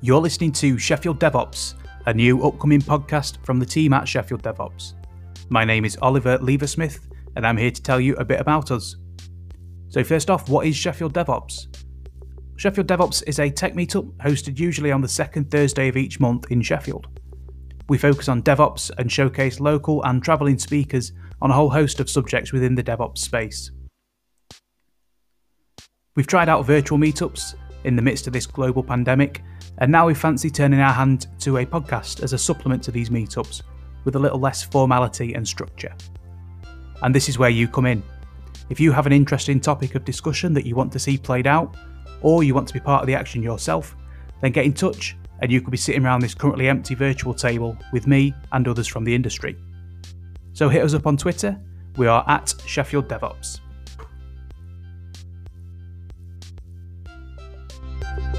You're listening to Sheffield DevOps, a new upcoming podcast from the team at Sheffield DevOps. My name is Oliver Leversmith, and I'm here to tell you a bit about us. So, first off, what is Sheffield DevOps? Sheffield DevOps is a tech meetup hosted usually on the second Thursday of each month in Sheffield. We focus on DevOps and showcase local and travelling speakers on a whole host of subjects within the DevOps space. We've tried out virtual meetups in the midst of this global pandemic, and now we fancy turning our hand to a podcast as a supplement to these meetups with a little less formality and structure. And this is where you come in. If you have an interesting topic of discussion that you want to see played out, or you want to be part of the action yourself, then get in touch and you could be sitting around this currently empty virtual table with me and others from the industry. So hit us up on Twitter, we are at Sheffield DevOps. thank you